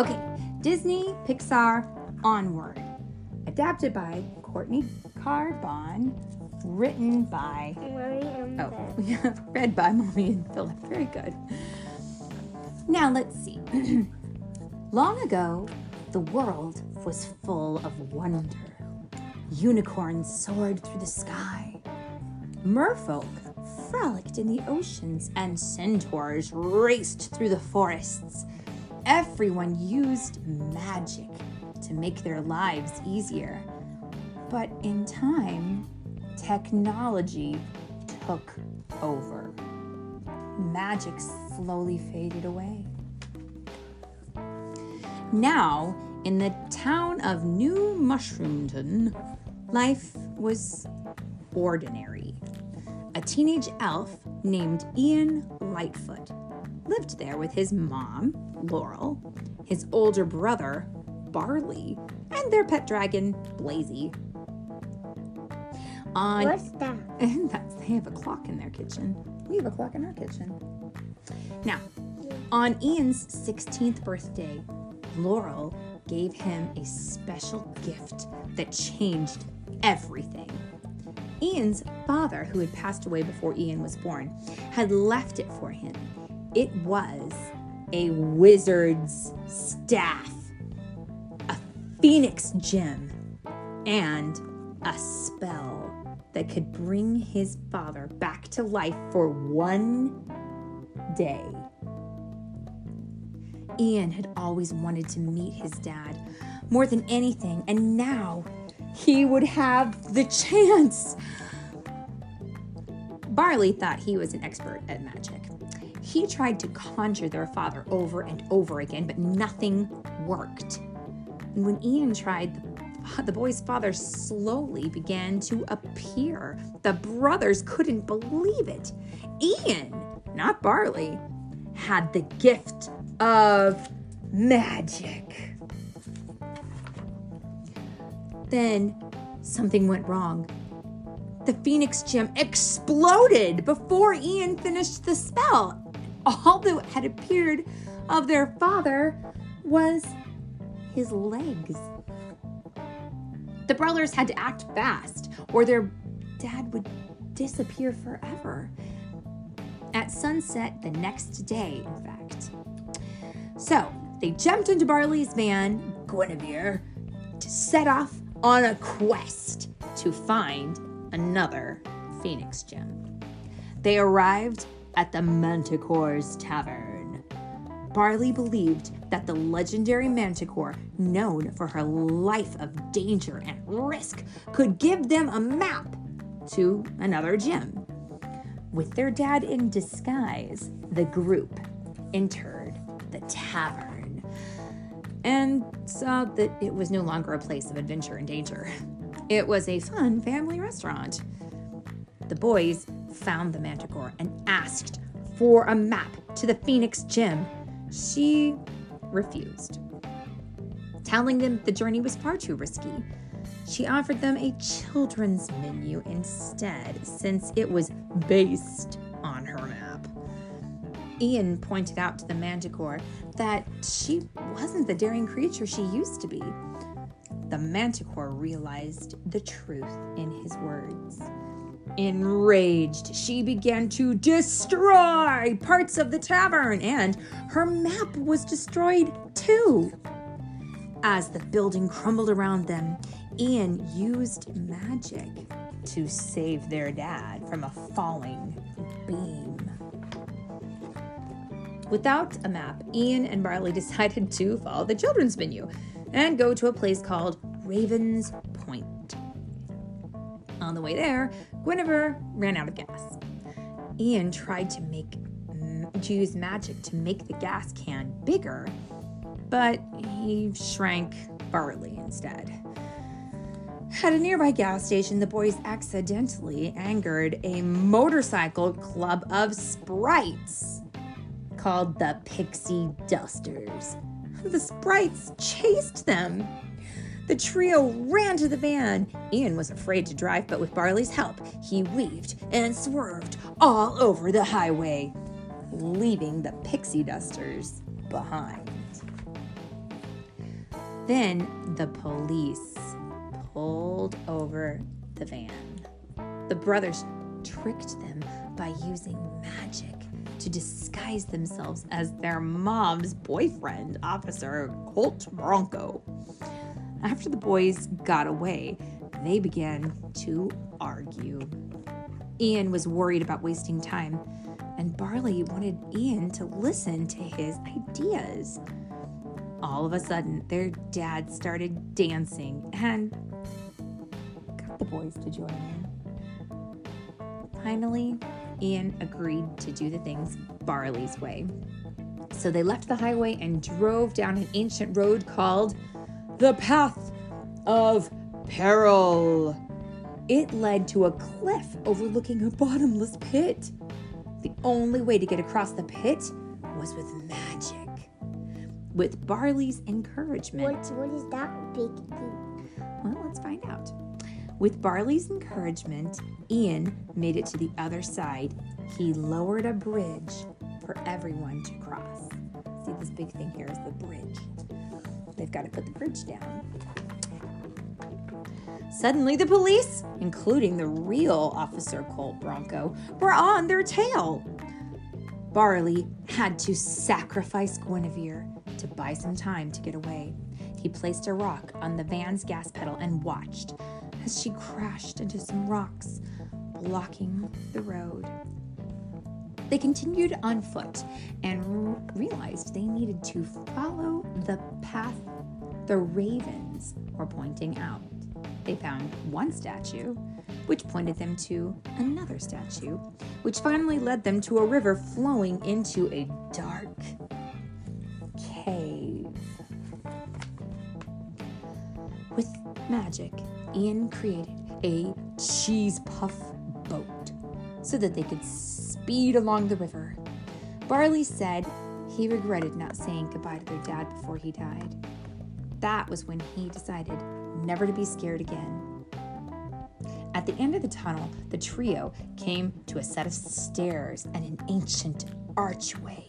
Okay, Disney, Pixar, Onward. Adapted by Courtney Carbone, written by Mommy and Oh, yeah, read by Mommy and Philip. Very good. Now let's see. Long ago, the world was full of wonder. Unicorns soared through the sky. Merfolk frolicked in the oceans, and centaurs raced through the forests. Everyone used magic to make their lives easier. But in time, technology took over. Magic slowly faded away. Now, in the town of New Mushroomton, life was ordinary. A teenage elf named Ian Lightfoot lived there with his mom, Laurel, his older brother, Barley, and their pet dragon, Blazey. On What's that? and that's they have a clock in their kitchen. We have a clock in our kitchen. Now, on Ian's 16th birthday, Laurel gave him a special gift that changed everything. Ian's father, who had passed away before Ian was born, had left it for him. It was a wizard's staff, a phoenix gem, and a spell that could bring his father back to life for one day. Ian had always wanted to meet his dad more than anything, and now he would have the chance. Barley thought he was an expert at magic. He tried to conjure their father over and over again, but nothing worked. And when Ian tried, the, boy's father slowly began to appear. The brothers couldn't believe it. Ian, not Barley, had the gift of magic. Then something went wrong. The Phoenix gem exploded before Ian finished the spell. All that had appeared of their father was his legs. The brothers had to act fast, or their dad would disappear forever. At sunset the next day, in fact. So they jumped into Barley's van, Guinevere, to set off on a quest to find another Phoenix gem. They arrived at the Manticore's Tavern. Barley believed that the legendary Manticore, known for her life of danger and risk, could give them a map to another gem. With their dad in disguise, the group entered the tavern and saw that it was no longer a place of adventure and danger. It was a fun family restaurant. The boys found the manticore and asked for a map to the Phoenix Gem. She refused, telling them the journey was far too risky. She offered them a children's menu instead, since it was based on her map. Ian pointed out to the manticore that she wasn't the daring creature she used to be. The manticore realized the truth in his words. Enraged, she began to destroy parts of the tavern, and her map was destroyed too. As the building crumbled around them, Ian used magic to save their dad from a falling beam. Without a map, Ian and Barley decided to follow the children's menu and go to a place called Raven's Point. On the way there, Guinevere ran out of gas. Ian tried to make use magic to make the gas can bigger, but he shrank Barley instead. At a nearby gas station, the boys accidentally angered a motorcycle club of sprites called the Pixie Dusters. The sprites chased them. The trio ran to the van. Ian was afraid to drive, but with Barley's help, he weaved and swerved all over the highway, leaving the Pixie Dusters behind. Then the police pulled over the van. The brothers tricked them by using magic to disguise themselves as their mom's boyfriend, Officer Colt Bronco. After the boys got away, they began to argue. Ian was worried about wasting time, and Barley wanted Ian to listen to his ideas. All of a sudden, their dad started dancing and got the boys to join in. Finally, Ian agreed to do the things Barley's way. So they left the highway and drove down an ancient road called the Path of Peril. It led to a cliff overlooking a bottomless pit. The only way to get across the pit was with magic. With Barley's encouragement. What, what is that big thing? Well, let's find out. With Barley's encouragement, Ian made it to the other side. He lowered a bridge for everyone to cross. See, this big thing here is the bridge. They've got to put the bridge down. Suddenly, the police, including the real Officer Colt Bronco, were on their tail. Barley had to sacrifice Guinevere to buy some time to get away. He placed a rock on the van's gas pedal and watched as she crashed into some rocks, blocking the road. They continued on foot and realized they needed to follow the path the ravens were pointing out. They found one statue, which pointed them to another statue, which finally led them to a river flowing into a dark cave. With magic, Ian created a cheese puff boat so that they could speed along the river. Barley said he regretted not saying goodbye to their dad before he died. That was when he decided never to be scared again. At the end of the tunnel, the trio came to a set of stairs and an ancient archway.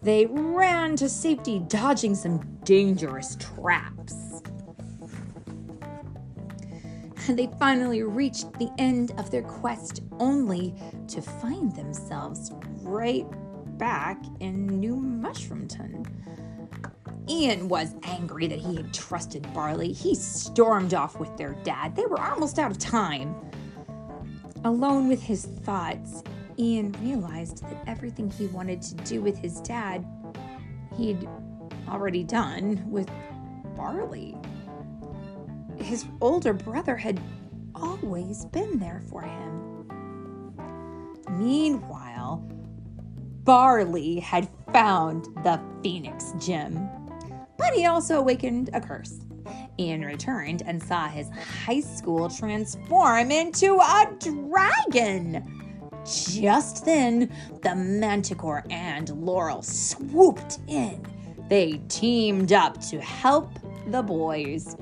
They ran to safety, dodging some dangerous traps. They finally reached the end of their quest, only to find themselves right back in New Mushroomton. Ian was angry that he had trusted Barley. He stormed off with their dad. They were almost out of time. Alone with his thoughts, Ian realized that everything he wanted to do with his dad, he'd already done with Barley. His older brother had always been there for him. Meanwhile, Barley had found the Phoenix Gem, but he also awakened a curse. Ian returned and saw his high school transform into a dragon. Just then, the Manticore and Laurel swooped in. They teamed up to help the boys.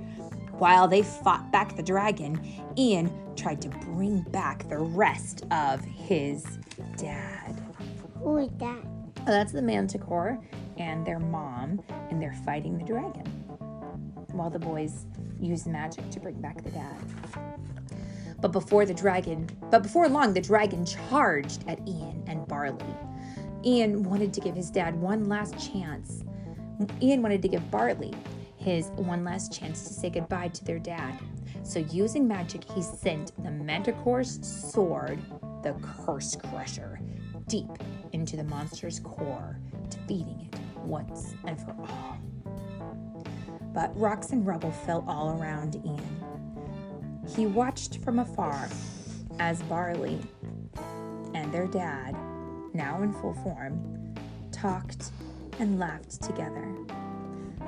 While they fought back the dragon, Ian tried to bring back the rest of his dad. Who is that? Oh, that's the Manticore and their mom, and they're fighting the dragon. While the boys use magic to bring back the dad. But before the dragon, but before long, the dragon charged at Ian and Barley. Ian wanted to give his dad one last chance. Ian wanted to give Barley his one last chance to say goodbye to their dad. So, using magic, he sent the Manticore's sword, the Curse Crusher, deep into the monster's core, defeating it once and for all. But rocks and rubble fell all around Ian. He watched from afar as Barley and their dad, now in full form, talked and laughed together.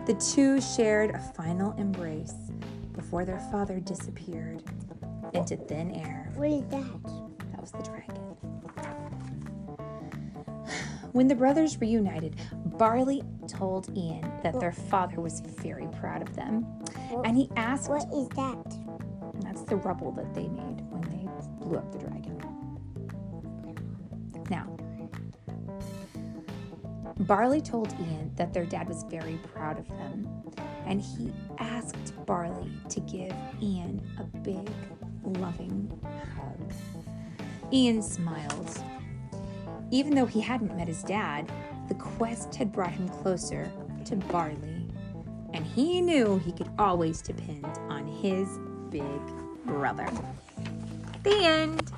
The two shared a final embrace before their father disappeared into thin air. What is that? That was the dragon. When the brothers reunited, Barley told Ian that their father was very proud of them. And he asked, What is that? that's the rubble that they made when they blew up the dragon. Now, Barley told Ian that their dad was very proud of them. and he asked Barley to give Ian a big, loving hug. Ian smiled. Even though he hadn't met his dad, the quest had brought him closer to Barley, and he knew he could always depend on his big brother. The end.